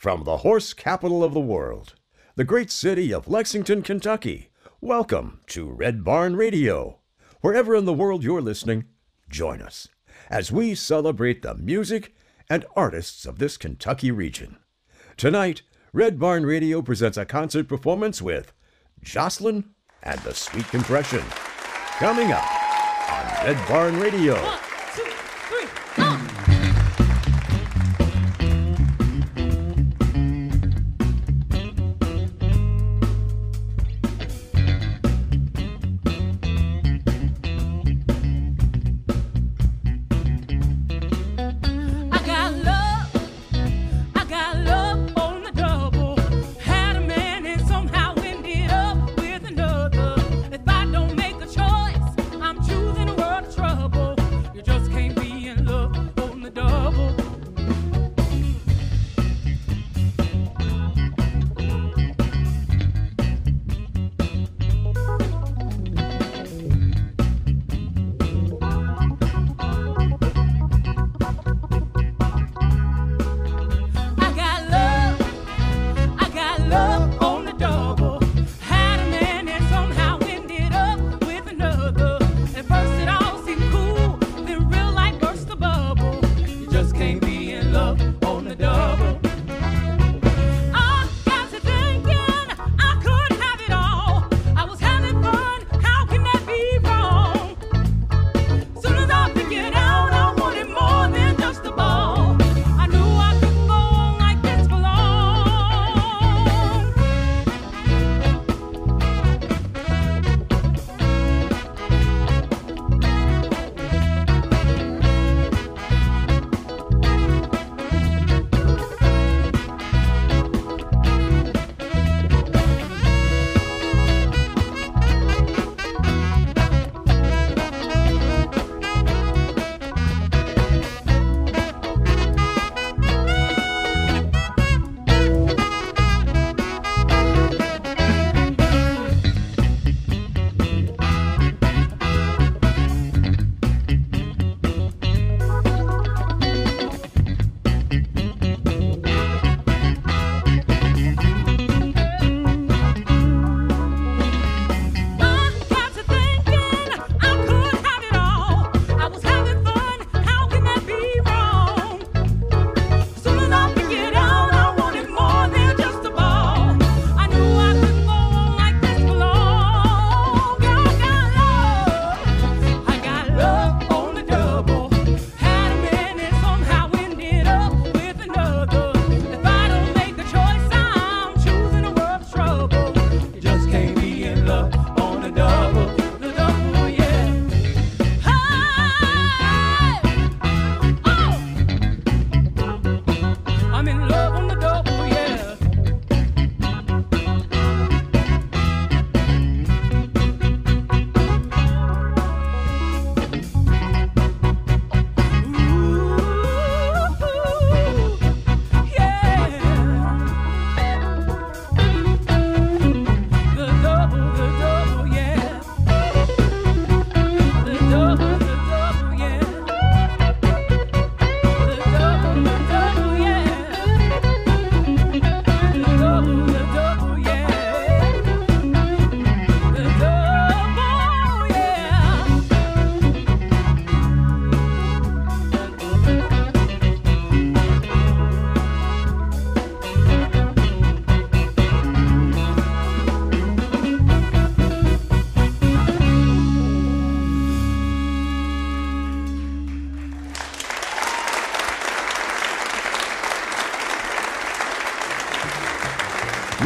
From the horse capital of the world, the great city of Lexington, Kentucky, welcome to Red Barn Radio. Wherever in the world you're listening, join us as we celebrate the music and artists of this Kentucky region. Tonight, Red Barn Radio presents a concert performance with Jocelyn and the Sweet Compression. Coming up on Red Barn Radio.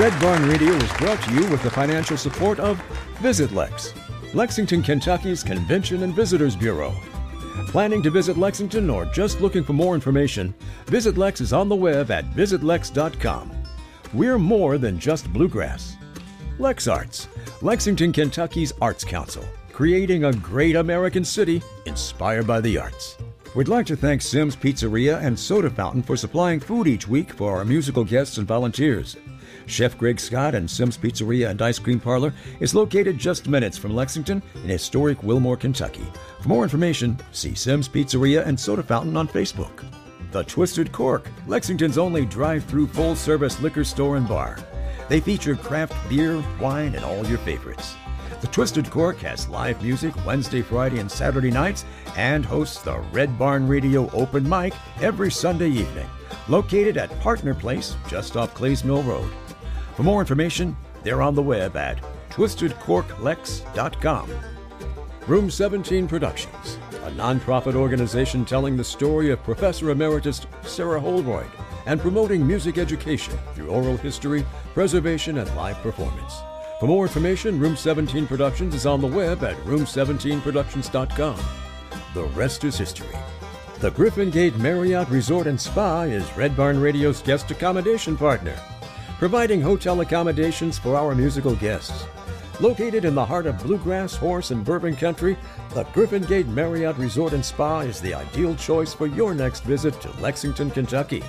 Red Barn Radio is brought to you with the financial support of VisitLex, Lexington, Kentucky's Convention and Visitors Bureau. Planning to visit Lexington or just looking for more information, VisitLex is on the web at visitlex.com. We're more than just bluegrass. LexArts, Lexington, Kentucky's Arts Council, creating a great American city inspired by the arts. We'd like to thank Sims Pizzeria and Soda Fountain for supplying food each week for our musical guests and volunteers. Chef Greg Scott and Sims Pizzeria and Ice Cream Parlor is located just minutes from Lexington in historic Wilmore, Kentucky. For more information, see Sims Pizzeria and Soda Fountain on Facebook. The Twisted Cork, Lexington's only drive through full service liquor store and bar. They feature craft beer, wine, and all your favorites. The Twisted Cork has live music Wednesday, Friday, and Saturday nights and hosts the Red Barn Radio Open Mic every Sunday evening. Located at Partner Place, just off Clays Mill Road. For more information, they're on the web at twistedcorklex.com. Room 17 Productions, a nonprofit organization telling the story of Professor Emeritus Sarah Holroyd and promoting music education through oral history, preservation, and live performance. For more information, Room 17 Productions is on the web at room17productions.com. The rest is history. The Griffin Gate Marriott Resort and Spa is Red Barn Radio's guest accommodation partner, providing hotel accommodations for our musical guests. Located in the heart of bluegrass, horse, and bourbon country, the Griffin Gate Marriott Resort and Spa is the ideal choice for your next visit to Lexington, Kentucky.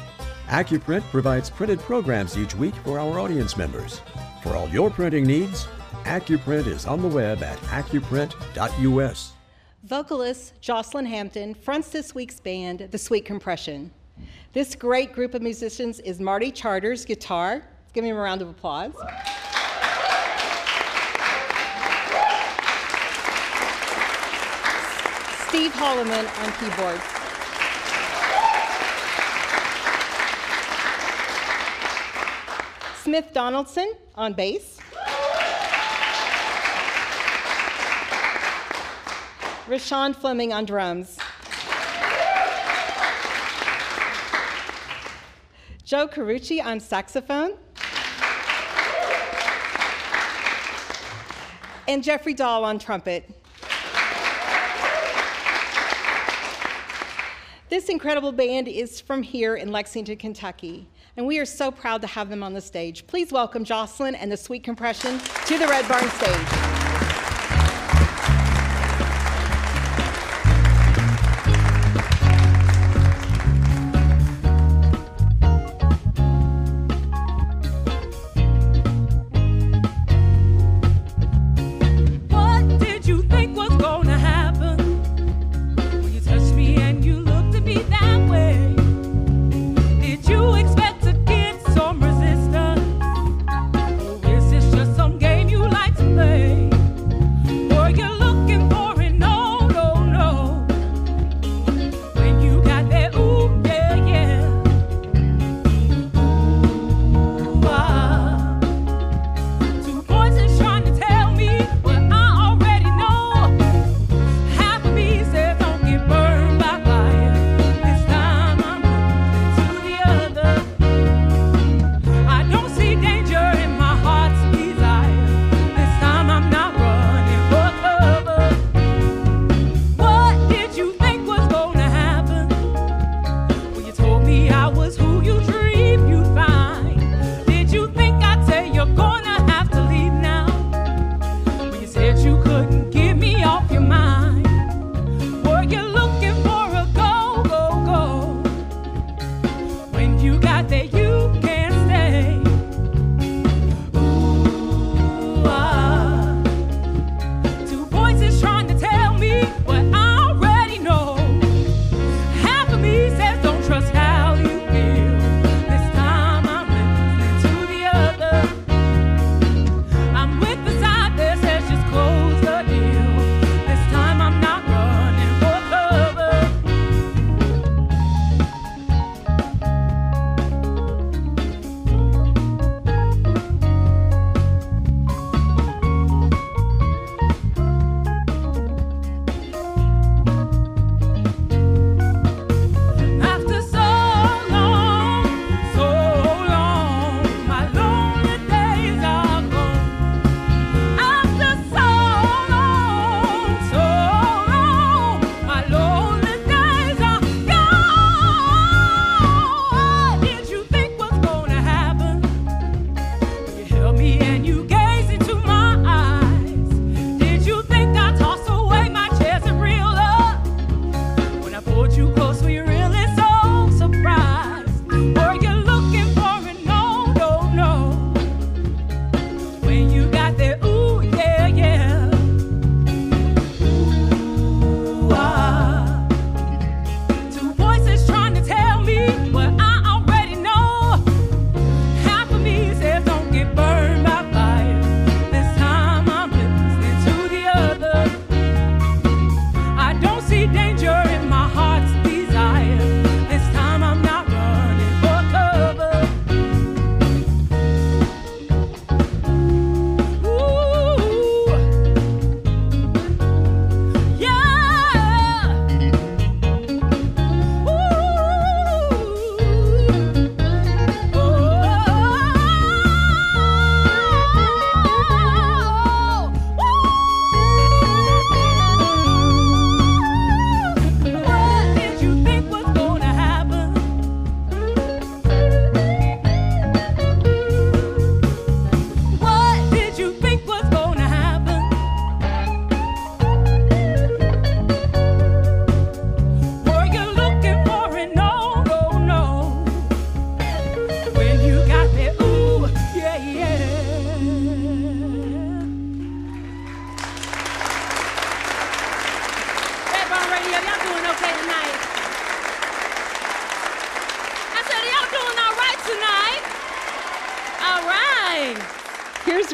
AccuPrint provides printed programs each week for our audience members. For all your printing needs, AccuPrint is on the web at accuprint.us. Vocalist Jocelyn Hampton fronts this week's band, The Sweet Compression. This great group of musicians is Marty Charters, guitar. Give him a round of applause. Steve Holloman on keyboards. Smith Donaldson on bass. Rashawn Fleming on drums. Joe Carucci on saxophone. And Jeffrey Dahl on trumpet. This incredible band is from here in Lexington, Kentucky, and we are so proud to have them on the stage. Please welcome Jocelyn and the Sweet Compression to the Red Barn stage.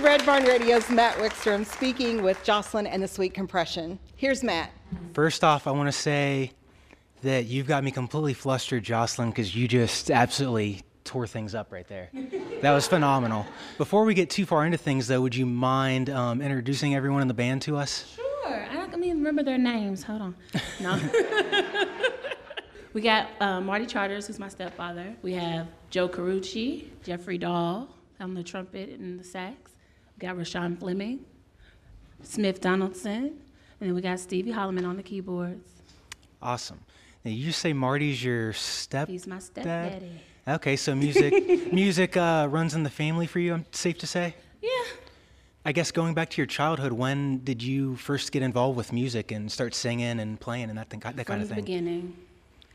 Red Barn Radio's Matt Wickstrom speaking with Jocelyn and the Sweet Compression. Here's Matt. First off, I want to say that you've got me completely flustered, Jocelyn, because you just absolutely tore things up right there. that was phenomenal. Before we get too far into things, though, would you mind um, introducing everyone in the band to us? Sure. I don't even remember their names. Hold on. No. we got uh, Marty Charters, who's my stepfather. We have Joe Carucci, Jeffrey Dahl on the trumpet and the sax. Got Rashawn Fleming, Smith Donaldson, and then we got Stevie Holloman on the keyboards. Awesome. Now, you say Marty's your step. He's my stepdaddy. Okay, so music, music uh, runs in the family for you. I'm safe to say. Yeah. I guess going back to your childhood, when did you first get involved with music and start singing and playing and that thing, that From kind of the thing? beginning.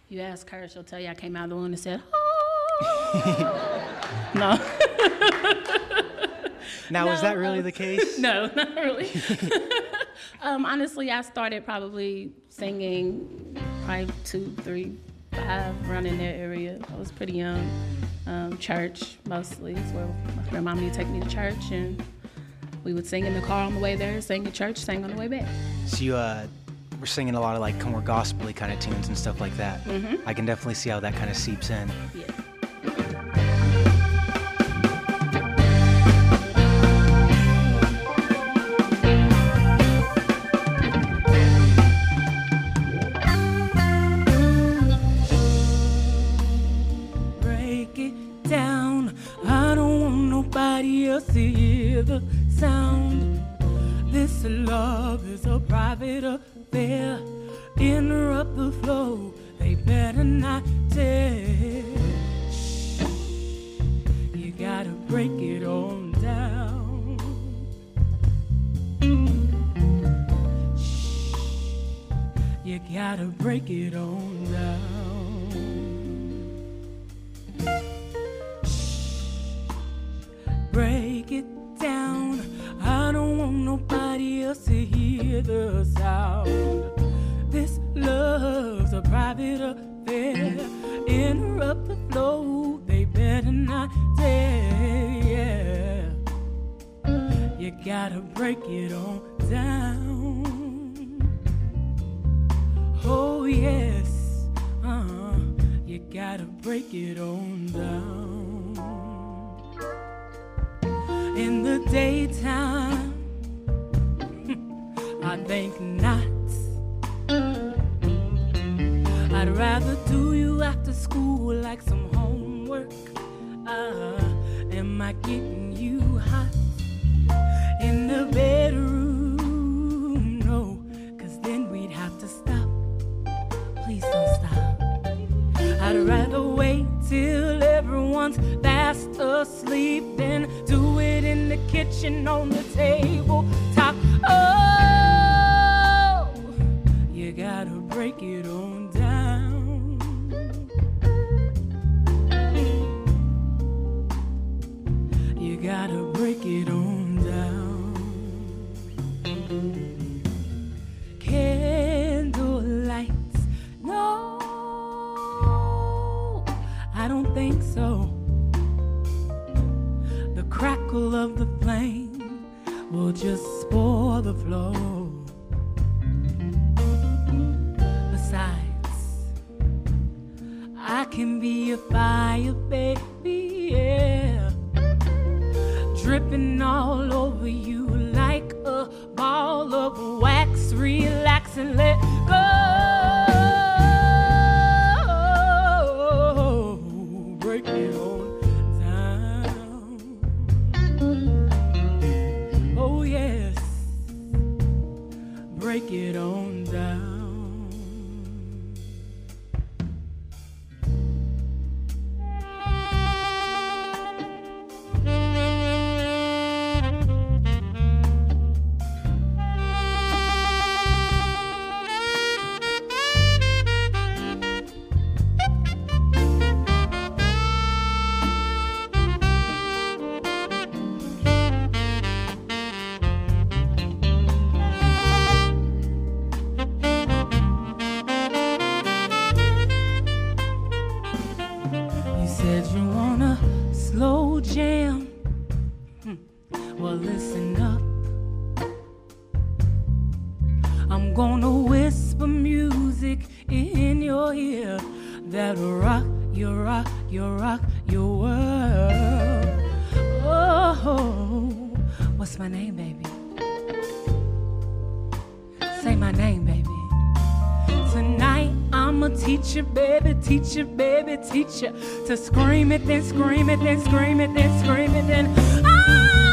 You ask her, she'll tell you I came out of the womb and said, oh. no. Now, is that really uh, the case? No, not really. um, honestly, I started probably singing probably two, three, five, around in that area. I was pretty young. Um, church mostly is where my grandmama would take me to church, and we would sing in the car on the way there, sing at church, sing on the way back. So you uh, were singing a lot of like more gospel kind of tunes and stuff like that. Mm-hmm. I can definitely see how that kind of seeps in. Yeah. Hear the sound. This love is a private affair. Interrupt the flow, they better not tell. Shh. You gotta break it on down. Shh. You gotta break it on else to hear the sound. This love's a private affair. Interrupt the flow, they better not dare. Yeah. You gotta break it on down. Oh, yes, uh, you gotta break it on down in the daytime. I think not. I'd rather do you after school like some homework. Uh, am I getting you hot in the bedroom? No, cause then we'd have to stop. Please don't stop. I'd rather wait till everyone's fast asleep than do it in the kitchen on the table top. Oh, you gotta break it on down. You gotta break it on Say my name, baby. Tonight I'ma teach you, baby, teach you, baby, teach you to scream it, then scream it, then scream it, then scream it, then. Oh,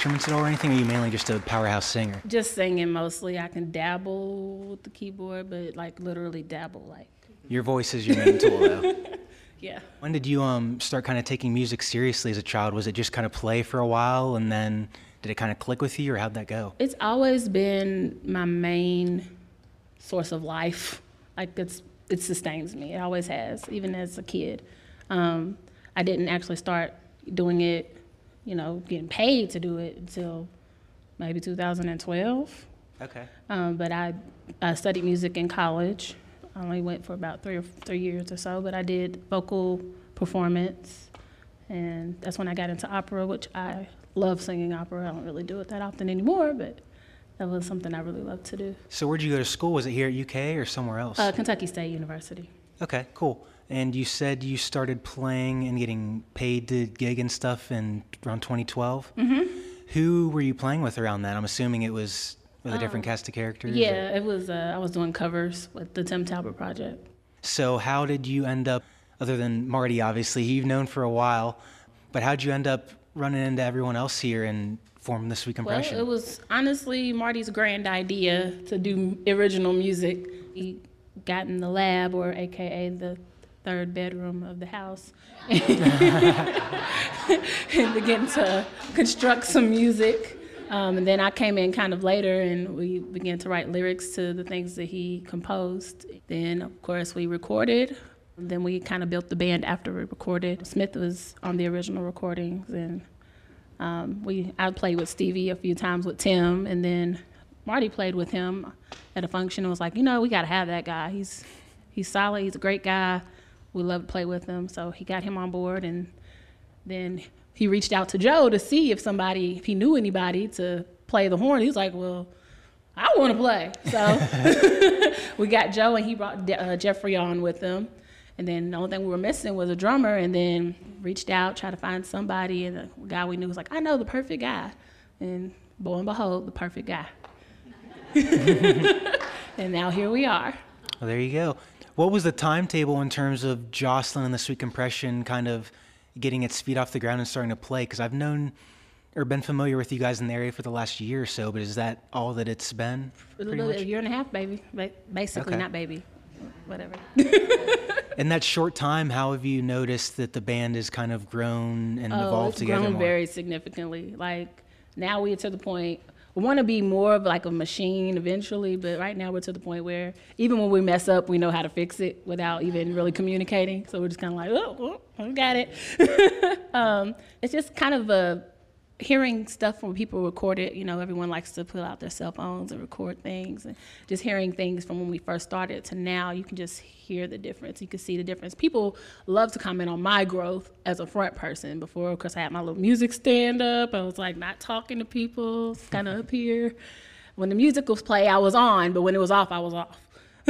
instruments at all or anything, or are you mainly just a powerhouse singer? Just singing mostly. I can dabble with the keyboard, but like literally dabble, like Your voice is your main tool, though. yeah. When did you um, start kind of taking music seriously as a child? Was it just kind of play for a while, and then did it kind of click with you, or how'd that go? It's always been my main source of life. Like it's it sustains me. It always has, even as a kid. Um, I didn't actually start doing it, you know, getting paid to do it until maybe 2012. Okay. Um, but I, I studied music in college. I only went for about three or three years or so, but I did vocal performance, and that's when I got into opera, which I love singing opera. I don't really do it that often anymore, but that was something I really loved to do. So where'd you go to school? Was it here at UK or somewhere else? Uh, Kentucky State University. okay, cool. And you said you started playing and getting paid to gig and stuff in around 2012. Mm-hmm. Who were you playing with around that? I'm assuming it was with a different cast of characters. or- Yeah, it was. Uh, I was doing covers with the Tim Talbot Project. So how did you end up, other than Marty, obviously, who you've known for a while, but how'd you end up running into everyone else here and forming This Sweet Compression? Well, it was honestly Marty's grand idea to do original music. He got in the lab, or AKA the third bedroom of the house, and began to construct some music. Um, and then I came in kind of later, and we began to write lyrics to the things that he composed. Then, of course, we recorded. Then we kind of built the band after we recorded. Smith was on the original recordings, and um, we I played with Stevie a few times with Tim, and then Marty played with him at a function and was like, you know, we got to have that guy. He's he's solid. He's a great guy. We love to play with him. So he got him on board, and then he reached out to Joe to see if somebody, if he knew anybody to play the horn. He was like, well. I want to play. So we got Joe, and he brought De- uh, Jeffrey on with him. And then the only thing we were missing was a drummer. And then reached out, tried to find somebody, and the guy we knew was like, "I know the perfect guy." And lo and behold, the perfect guy. and now here we are. Well, there you go. What was the timetable in terms of Jocelyn and the Sweet Compression kind of getting its feet off the ground and starting to play? Because I've known or been familiar with you guys in the area for the last year or so, but is that all that it's been? A little bit, much? a year and a half, baby. Basically, Okay. not baby. Whatever. In that short time, how have you noticed that the band has kind of grown and Oh, evolved it's together grown more? very significantly. Like now we're to the point. Want to be more of like a machine eventually, but right now we're to the point where even when we mess up, we know how to fix it without even really communicating. So we're just kind of like, oh, oh, we got it. um, it's just kind of a hearing stuff from people recorded. You know, everyone likes to pull out their cell phones and record things, and just hearing things from when we first started to now, you can just hear the difference. You can see the difference. People love to comment on my growth as a front person. Before, of course, I had my little music stand up. I was like not talking to people, kind of up here. When the music was play, I was on, but when it was off, I was off.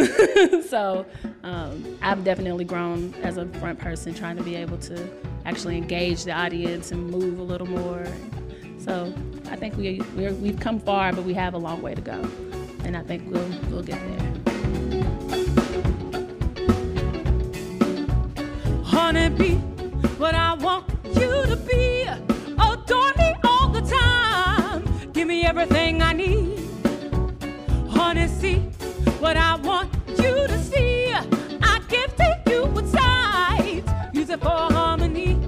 so um, I've definitely grown as a front person, trying to be able to actually engage the audience and move a little more. So I think we we're, we've come far, but we have a long way to go, and I think we'll we'll get there. Honeybee, what I want you to be. Adore me all the time. Give me everything I need. Honey, see what I want you to see. I give to you with sight. Use it for harmony.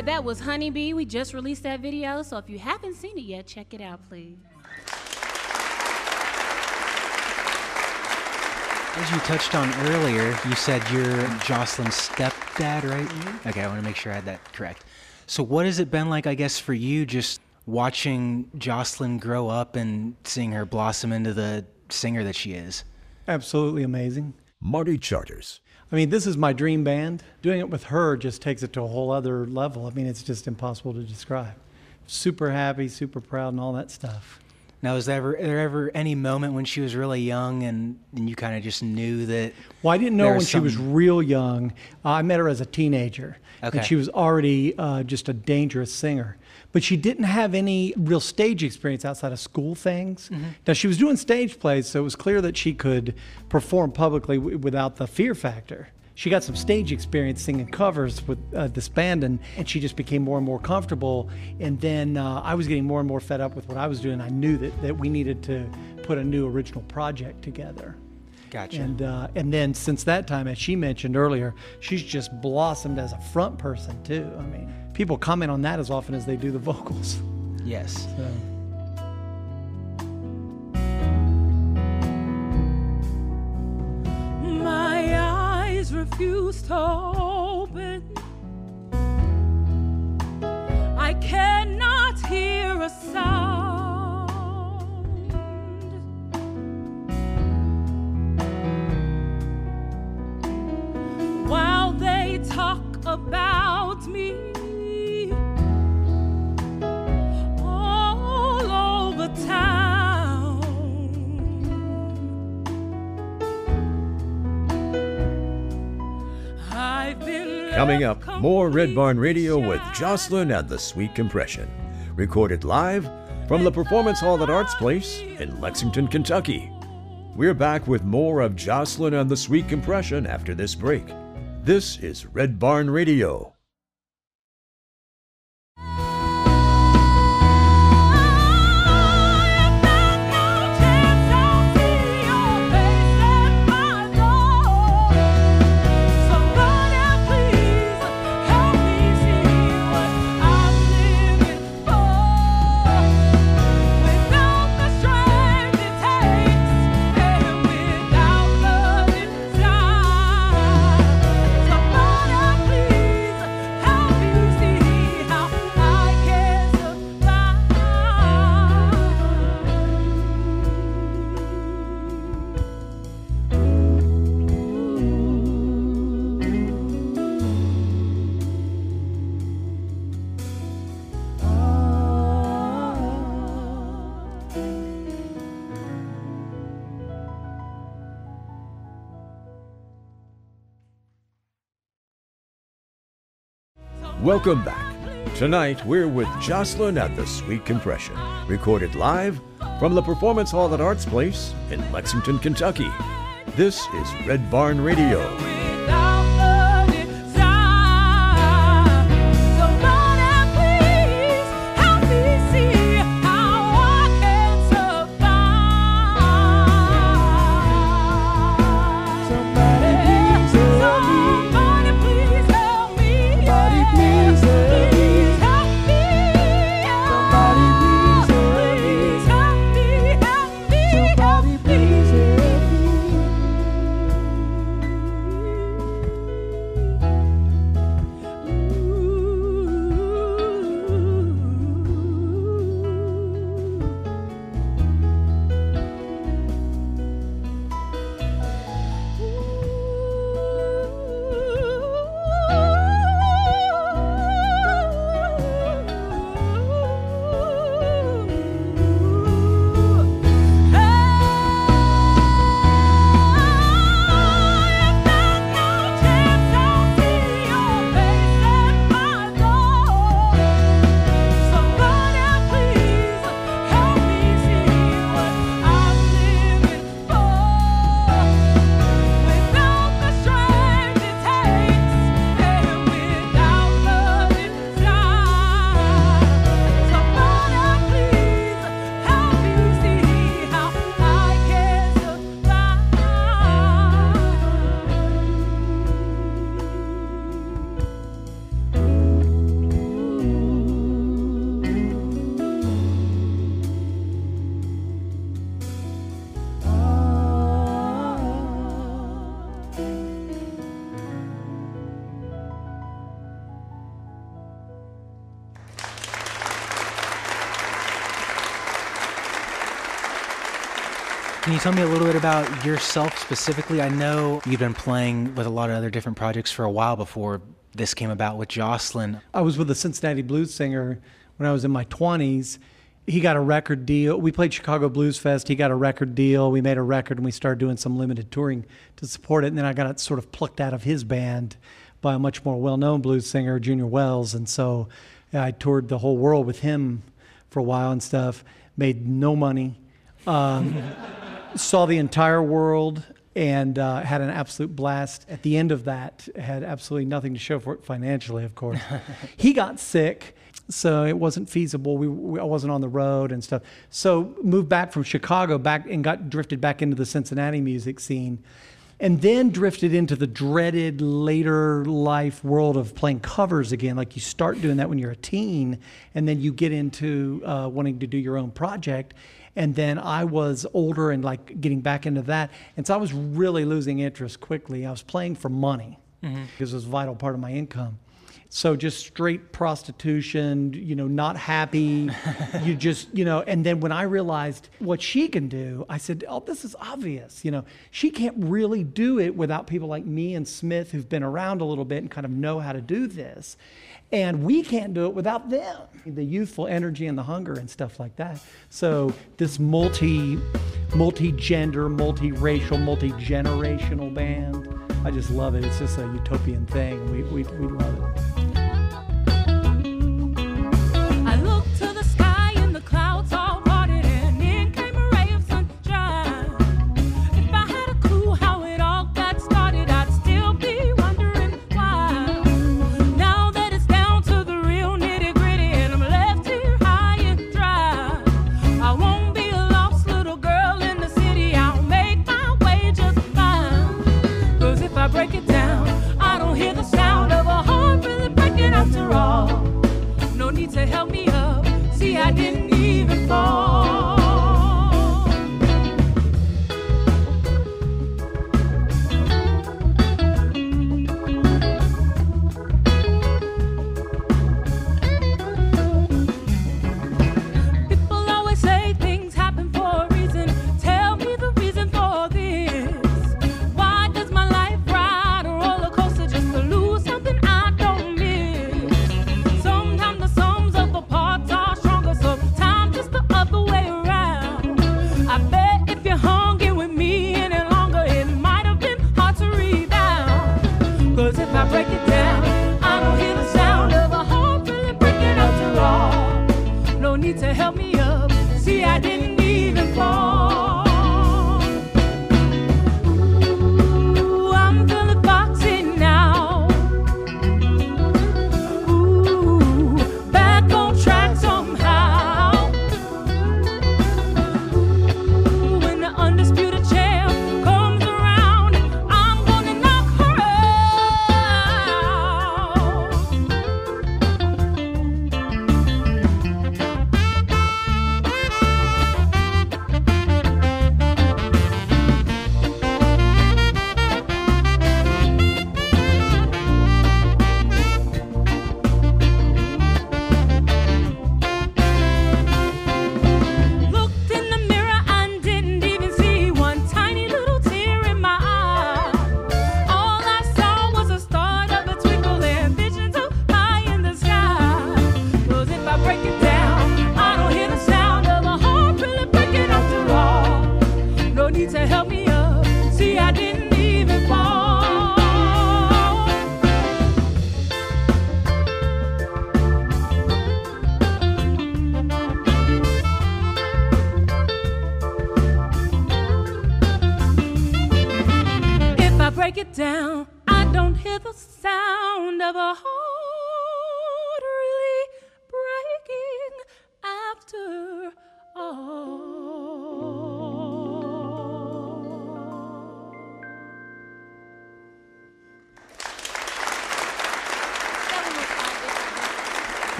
You that was Honeybee. We just released that video, so if you haven't seen it yet, check it out, please. As you touched on earlier, you said you're Jocelyn's stepdad, right? Mm-hmm. Okay, I want to make sure I had that correct. So, what has it been like, I guess, for you just watching Jocelyn grow up and seeing her blossom into the singer that she is? Absolutely amazing. Marty Charters. I mean, this is my dream band. Doing it with her just takes it to a whole other level. I mean, it's just impossible to describe. Super happy, super proud, and all that stuff. Now, was there ever, there ever any moment when she was really young and, and you kind of just knew that? Well, I didn't know when she was real young. Uh, I met her as a teenager, Okay. and she was already uh, just a dangerous singer. But she didn't have any real stage experience outside of school things. Mm-hmm. Now she was doing stage plays, so it was clear that she could perform publicly w- without the fear factor. She got some stage experience singing covers with uh, this band, and, and she just became more and more comfortable. And then uh, I was getting more and more fed up with what I was doing. I knew that, that we needed to put a new original project together. Gotcha. And uh, and then since that time, as she mentioned earlier, she's just blossomed as a front person too. I mean, people comment on that as often as they do the vocals. yes. So. My eyes refuse to open. I cannot hear a sound. Talk about me all over town. I've been Coming up, more Red Barn Radio with Jocelyn and the Sweet Compression. Recorded live from the Performance Hall at Arts Place in Lexington, Kentucky. We're back with more of Jocelyn and the Sweet Compression after this break. This is Red Barn Radio. Welcome back. Tonight, we're with Jocelyn and the Sweet Compression. Recorded live from the Performance Hall at Arts Place in Lexington, Kentucky. This is Red Barn Radio. Tell me a little bit about yourself specifically? I know you've been playing with a lot of other different projects for a while before this came about with Jocelyn. I was with a Cincinnati blues singer when I was in my 20s. He got a record deal. We played Chicago Blues Fest. He got a record deal. We made a record and we started doing some limited touring to support it. And then I got sort of plucked out of his band by a much more well known blues singer, Junior Wells. And so I toured the whole world with him for a while and stuff, made no money. Um, saw the entire world and uh, had an absolute blast. At the end of that, had absolutely nothing to show for it financially, of course. he got sick, so it wasn't feasible. We, we, I wasn't on the road and stuff. So moved back from Chicago back and got drifted back into the Cincinnati music scene. And then drifted into the dreaded later life world of playing covers again. Like you start doing that when you're a teen, and then you get into uh, wanting to do your own project and then I was older and like getting back into that, and so I was really losing interest quickly. I was playing for money mm-hmm. because it was a vital part of my income. So just straight prostitution, you know, not happy. you just, you know, and then when I realized what she can do, I said, "Oh, this is obvious." You know, she can't really do it without people like me and Smith who've been around a little bit and kind of know how to do this. And we can't do it without them, the youthful energy and the hunger and stuff like that. So this multi, multi-gender, multi-racial, multi-generational band, I just love it. It's just a utopian thing. We, we, we love it. to help me up. See, I didn't even fall.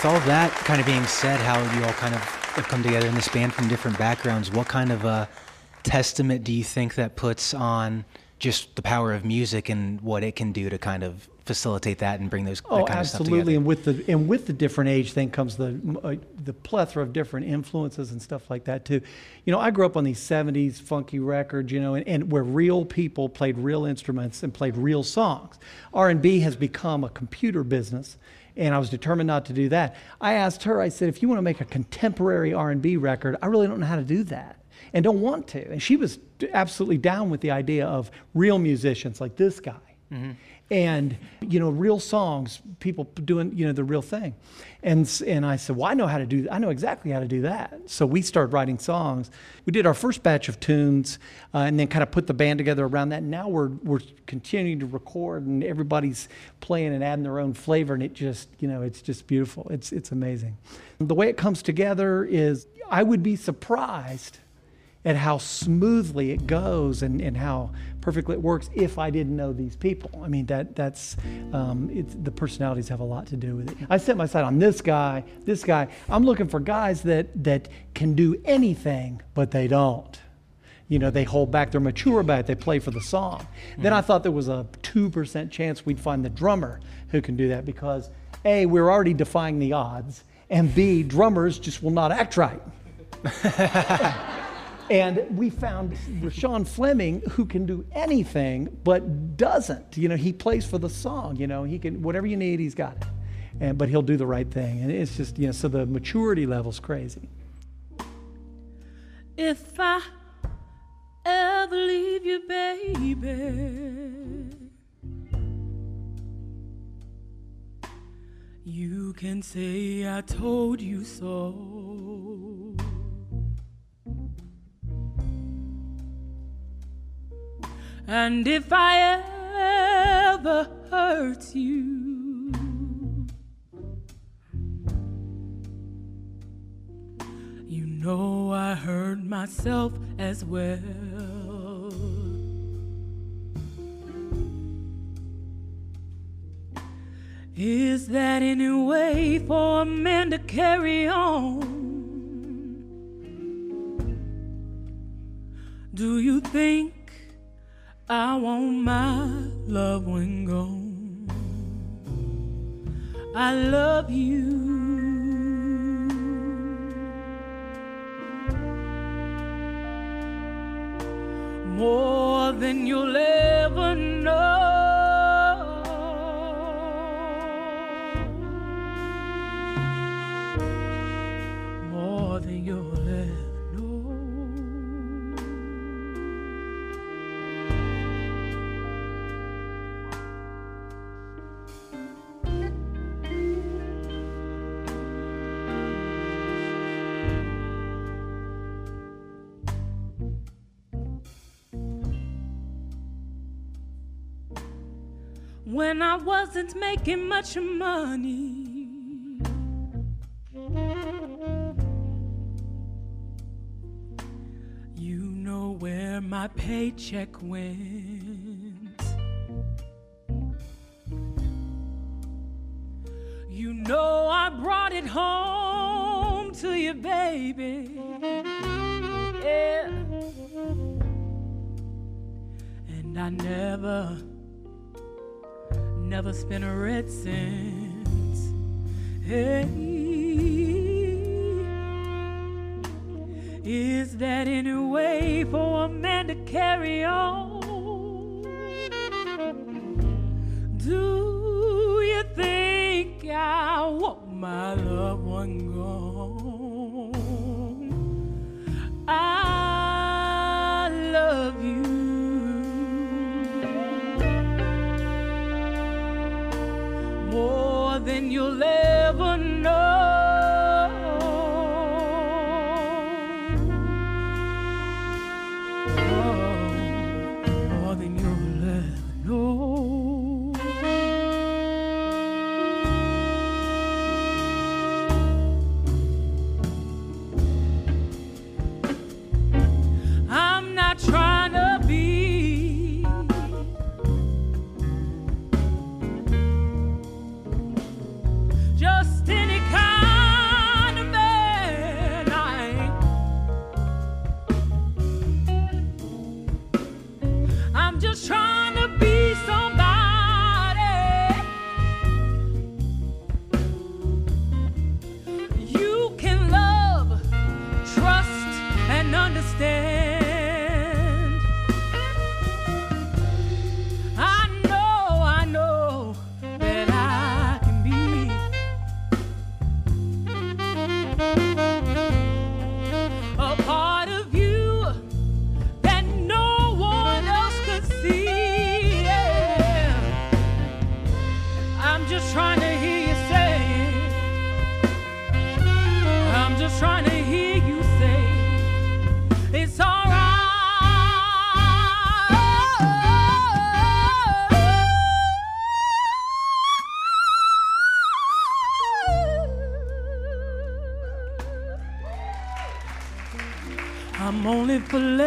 With all that kind of being said, how you all kind of have come together in this band from different backgrounds, what kind of a testament do you think that puts on just the power of music and what it can do to kind of facilitate that and bring those Oh, that kind of stuff absolutely. And with the and with the different age thing comes the uh, the plethora of different influences and stuff like that too. You know, I grew up on these '70s funky records, you know, and, and where real people played real instruments and played real songs. R&B has become a computer business, and I was determined not to do that. I asked her. I said, if you want to make a contemporary R&B record, I really don't know how to do that. And don't want to. And she was absolutely down with the idea of real musicians like this guy mm-hmm. And you know real songs people doing you know the real thing. And and i said well i know how to do i know exactly how to do that. So we started writing songs. We did our first batch of tunes uh, and then kind of put the band together around that. Now we're we're continuing to record and everybody's playing and adding their own flavor and it just you know it's just beautiful. It's it's amazing. The way it comes together is i would be surprised at how smoothly it goes and, and how perfectly it works if I didn't know these people. I mean, that that's um, it's, the personalities have a lot to do with it. I set my sight on this guy, this guy. I'm looking for guys that that can do anything, but they don't. You know, they hold back, they're mature about it, they play for the song. Then I thought there was a 2% chance we'd find the drummer who can do that because A, we're already defying the odds, and B, drummers just will not act right. And we found Rashawn Fleming who can do anything but doesn't. You know, he plays for the song. You know, he can whatever you need, he's got it. And but he'll do the right thing. And it's just you know, so the maturity level's crazy. If I ever leave you, baby, you can say I told you so. And if I ever hurt you, you know I hurt myself as well. Is that any way for a man to carry on? Do you think I want my loved one gone? I love you. More than you'll ever when I wasn't making much money. You know where my paycheck went. You know I brought it home to you, baby. Yeah. And I never never spent a red cent. Hey, is that any way for a man to carry on? Do you think I want my loved one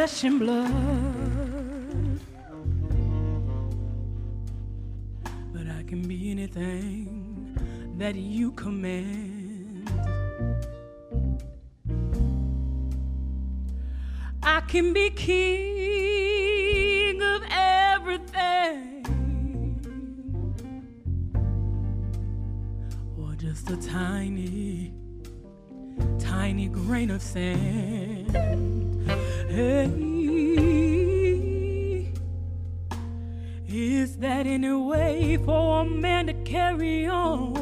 flesh and blood. But I can be anything that you command. I can be king of everything. Or just a tiny tiny grain of sand. Hey, is that any way for a man to carry on?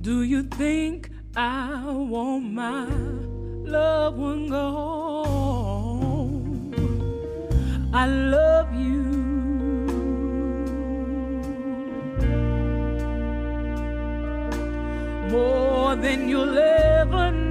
Do you think I want my loved one gone? I love you. more than you'll ever know.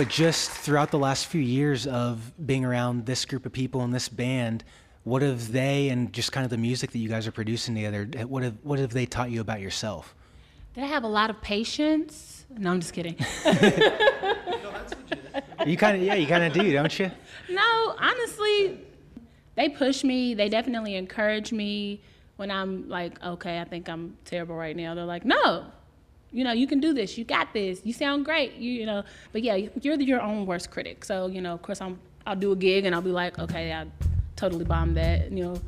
But just throughout the last few years of being around this group of people and this band, what have they and just kind of the music that you guys are producing together, eh, what have what have they taught you about yourself? I have a lot of patience? No, I'm just kidding. You kind of yeah, you kind of do, don't you? No, honestly, they push me. They definitely encourage me when I'm like, okay, I think I'm terrible right now. They're like, no, you know, you can do this. You got this. You sound great. You, you know, but yeah, you're your own worst critic. So you know, of course, I'm. I'll do a gig and I'll be like, okay, I totally bombed that. You know,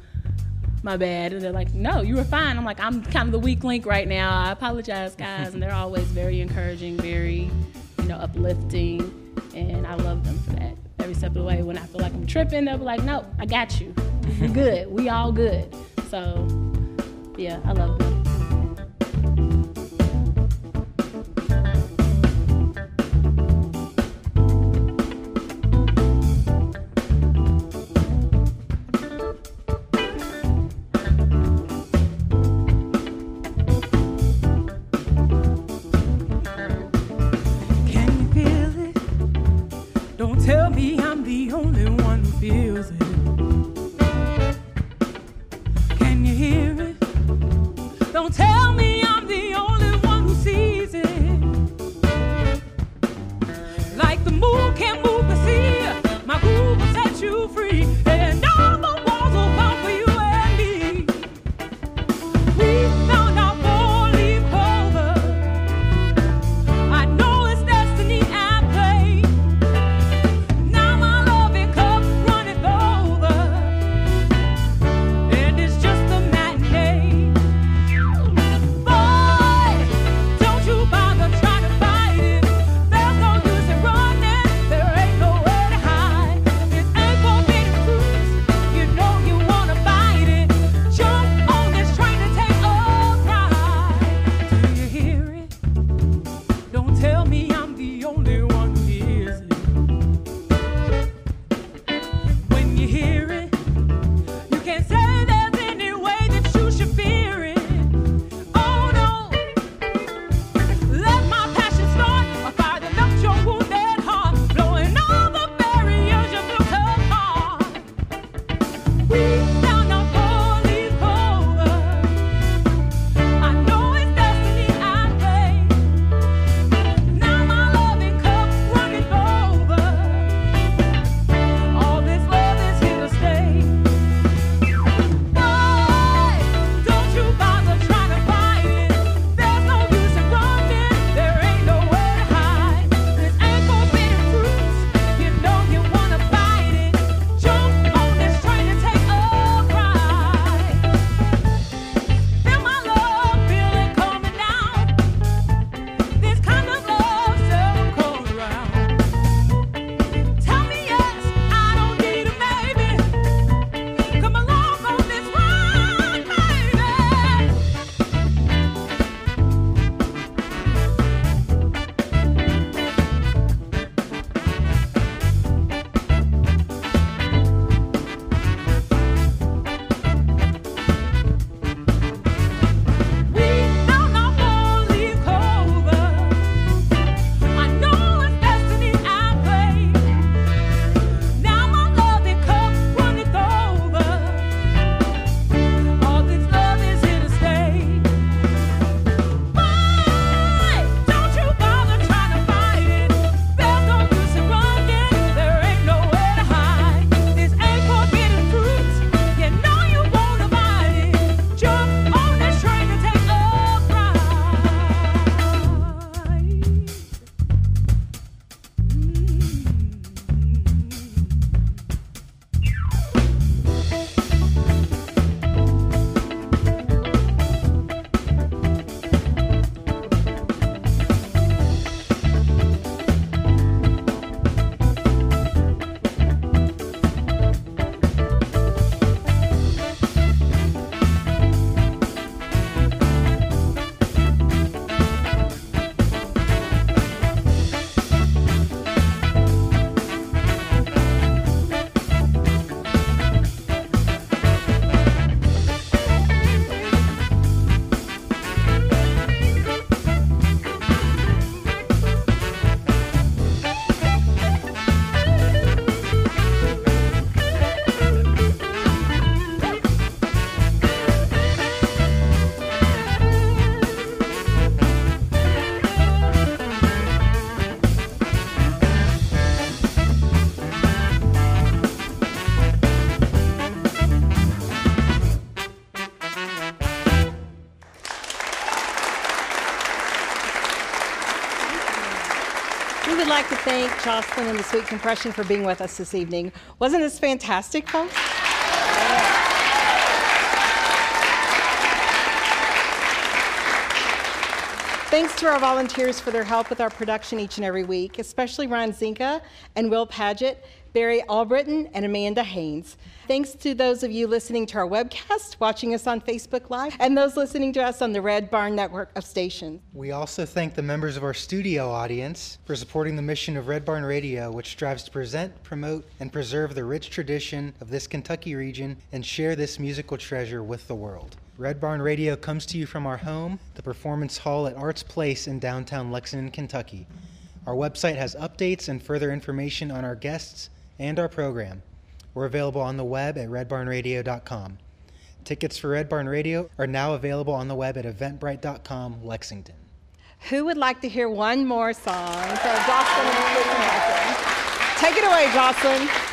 my bad. And they're like, no, you were fine. I'm like, I'm kind of the weak link right now. I apologize, guys. and they're always very encouraging, very, you know, uplifting. And I love them for that. Every step of the way, when I feel like I'm tripping, they'll be like, no, I got you. We good. We all good. So, yeah, I love them. Like to thank Jocelyn and the Sweet Compression for being with us this evening. Wasn't this fantastic, folks? Thanks to our volunteers for their help with our production each and every week, especially Ron Zinka and Will Paget, Barry Albritton, and Amanda Haynes. Thanks to those of you listening to our webcast, watching us on Facebook Live, and those listening to us on the Red Barn network of stations. We also thank the members of our studio audience for supporting the mission of Red Barn Radio, which strives to present, promote, and preserve the rich tradition of this Kentucky region and share this musical treasure with the world. Red Barn Radio comes to you from our home, the Performance Hall at Arts Place in downtown Lexington, Kentucky. Our website has updates and further information on our guests and our program. We're available on the web at redbarnradio.com. Tickets for Red Barn Radio are now available on the web at eventbrite.com, Lexington. Who would like to hear one more song? So Jocelyn. Take it away, Jocelyn.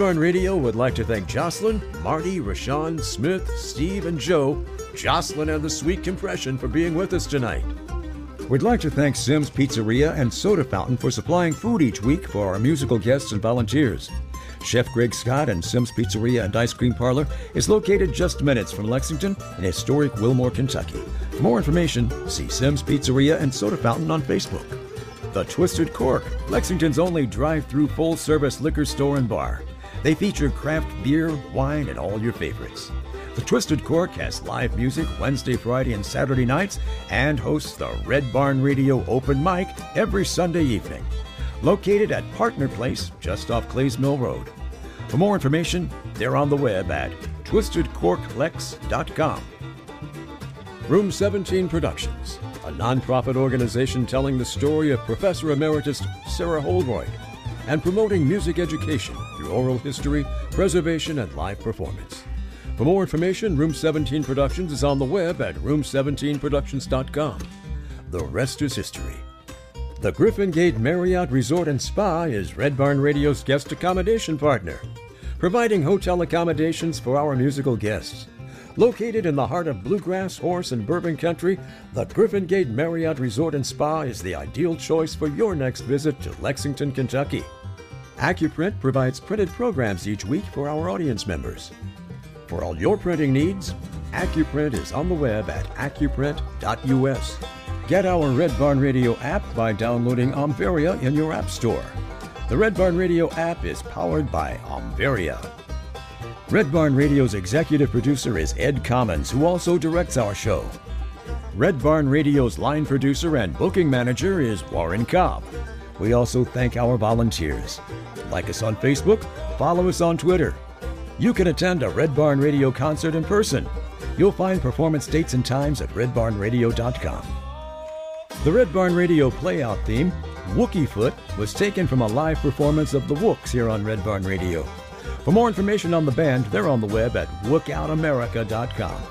Radio. Barn Radio would like to thank Jocelyn, Marty, Rashawn, Smith, Steve, and Joe, Jocelyn and the Sweet Compression for being with us tonight. We'd like to thank Sims Pizzeria and Soda Fountain for supplying food each week for our musical guests and volunteers. Chef Greg Scott and Sims Pizzeria and Ice Cream Parlor is located just minutes from Lexington in historic Wilmore, Kentucky. For more information, see Sims Pizzeria and Soda Fountain on Facebook. The Twisted Cork, Lexington's only drive through full service liquor store and bar. They feature craft beer, wine, and all your favorites. The Twisted Cork has live music Wednesday, Friday, and Saturday nights and hosts the Red Barn Radio Open Mic every Sunday evening. Located at Partner Place, just off Clays Mill Road. For more information, they're on the web at twistedcorklex.com. Room 17 Productions, a nonprofit organization telling the story of Professor Emeritus Sarah Holroyd and promoting music education through oral history, preservation, and live performance. For more information, Room 17 Productions is on the web at room17productions.com. The rest is history. The Griffin Gate Marriott Resort and Spa is Red Barn Radio's guest accommodation partner, providing hotel accommodations for our musical guests. Located in the heart of bluegrass, horse, and bourbon country, the Griffin Gate Marriott Resort and Spa is the ideal choice for your next visit to Lexington, Kentucky. AccuPrint provides printed programs each week for our audience members. For all your printing needs, AccuPrint is on the web at accuprint.us. Get our Red Barn Radio app by downloading Omvaria in your app store. The Red Barn Radio app is powered by Omvaria. Red Barn Radio's executive producer is Ed Commons, who also directs our show. Red Barn Radio's line producer and booking manager is Warren Cobb. We also thank our volunteers. Like us on Facebook, follow us on Twitter. You can attend a Red Barn Radio concert in person. You'll find performance dates and times at redbarnradio.com. The Red Barn Radio playout theme, Wookie Foot, was taken from a live performance of the Wooks here on Red Barn Radio. For more information on the band, they're on the web at wookoutamerica.com.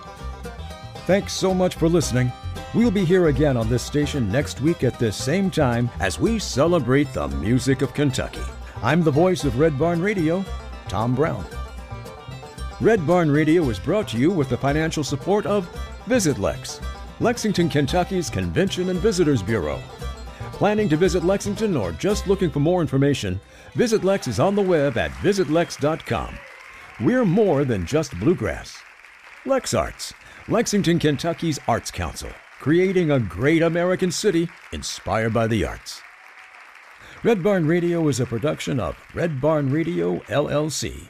Thanks so much for listening. We'll be here again on this station next week at this same time as we celebrate the music of Kentucky. I'm the voice of Red Barn Radio, Tom Brown. Red Barn Radio is brought to you with the financial support of Visit Lex, Lexington, Kentucky's Convention and Visitors Bureau. Planning to visit Lexington or just looking for more information, Visit Lex is on the web at visitlex.com. We're more than just bluegrass. Lex Arts, Lexington, Kentucky's Arts Council, creating a great American city inspired by the arts. Red Barn Radio is a production of Red Barn Radio, LLC.